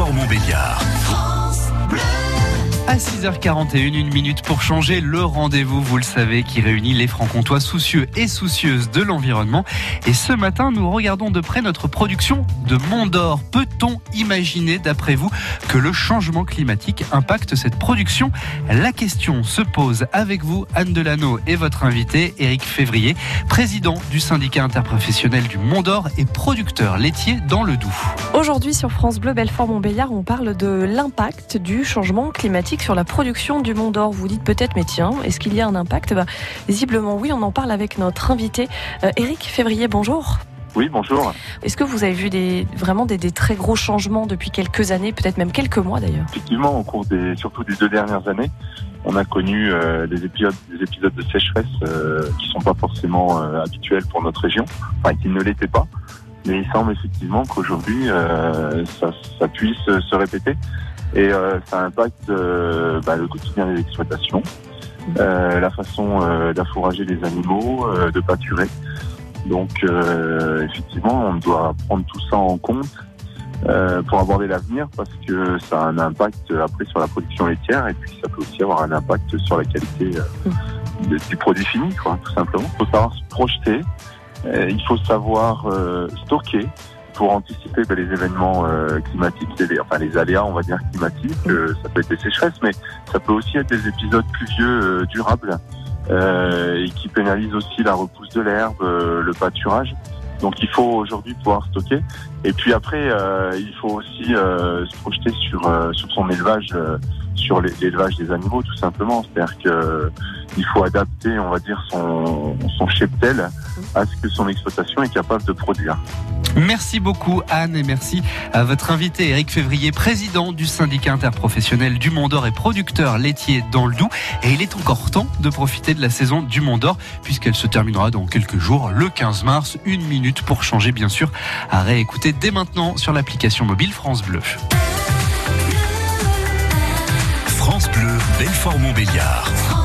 Belfort-Montbéliard. À 6h41, une minute pour changer le rendez-vous, vous le savez, qui réunit les francs-comtois soucieux et soucieuses de l'environnement. Et ce matin, nous regardons de près notre production de Mont d'Or. Peut-on imaginer, d'après vous, que le changement climatique impacte cette production? La question se pose avec vous, Anne Delano, et votre invité, Éric Février, président du syndicat interprofessionnel du Mont d'Or et producteur laitier dans le Doubs. Aujourd'hui, sur France Bleu Belfort-Montbéliard, on parle de l'impact du changement climatique sur la production du Mont d'Or. Vous dites peut-être, mais tiens, est-ce qu'il y a un impact? Bah, Visiblement, oui, on en parle avec notre invité, euh, Éric Février. Bonjour. Oui, bonjour. Est-ce que vous avez vu des, vraiment des, des très gros changements depuis quelques années, peut-être même quelques mois d'ailleurs? Effectivement, au cours des, surtout des deux dernières années, on a connu euh, des épisodes, des épisodes de sécheresse euh, qui sont pas forcément euh, habituels pour notre région, enfin qui ne l'étaient pas. Mais il semble effectivement qu'aujourd'hui, euh, ça, ça puisse se répéter et euh, ça impacte euh, bah, le quotidien des exploitations, euh, la façon euh, d'affourager les animaux, euh, de pâturer. Donc effectivement, on doit prendre tout ça en compte pour aborder l'avenir parce que ça a un impact après sur la production laitière et puis ça peut aussi avoir un impact sur la qualité du produit fini, quoi, tout simplement. Il faut savoir se projeter, il faut savoir euh, stocker pour anticiper ben, les événements euh, climatiques, enfin les aléas, on va dire climatiques. Euh, ça peut être des sécheresses, mais ça peut aussi être des épisodes pluvieux euh, durables euh, et qui pénalisent aussi la repousse de l'herbe, euh, le pâturage. Donc il faut aujourd'hui pouvoir stocker. Et puis après, euh, il faut aussi euh, se projeter sur euh, sur son élevage, euh, sur l'é- l'élevage des animaux tout simplement. C'est-à-dire que il faut adapter, on va dire, son son cheptel à ce que son exploitation est capable de produire. Merci beaucoup Anne et merci à votre invité Éric Février, président du syndicat interprofessionnel du Mont d'Or et producteur laitier dans le Doubs. Et il est encore temps de profiter de la saison du Mont d'Or puisqu'elle se terminera dans quelques jours, le 15 mars. Une minute pour changer bien sûr à réécouter dès maintenant sur l'application mobile France Bleu. France Bleu, Belfort-Montbéliard.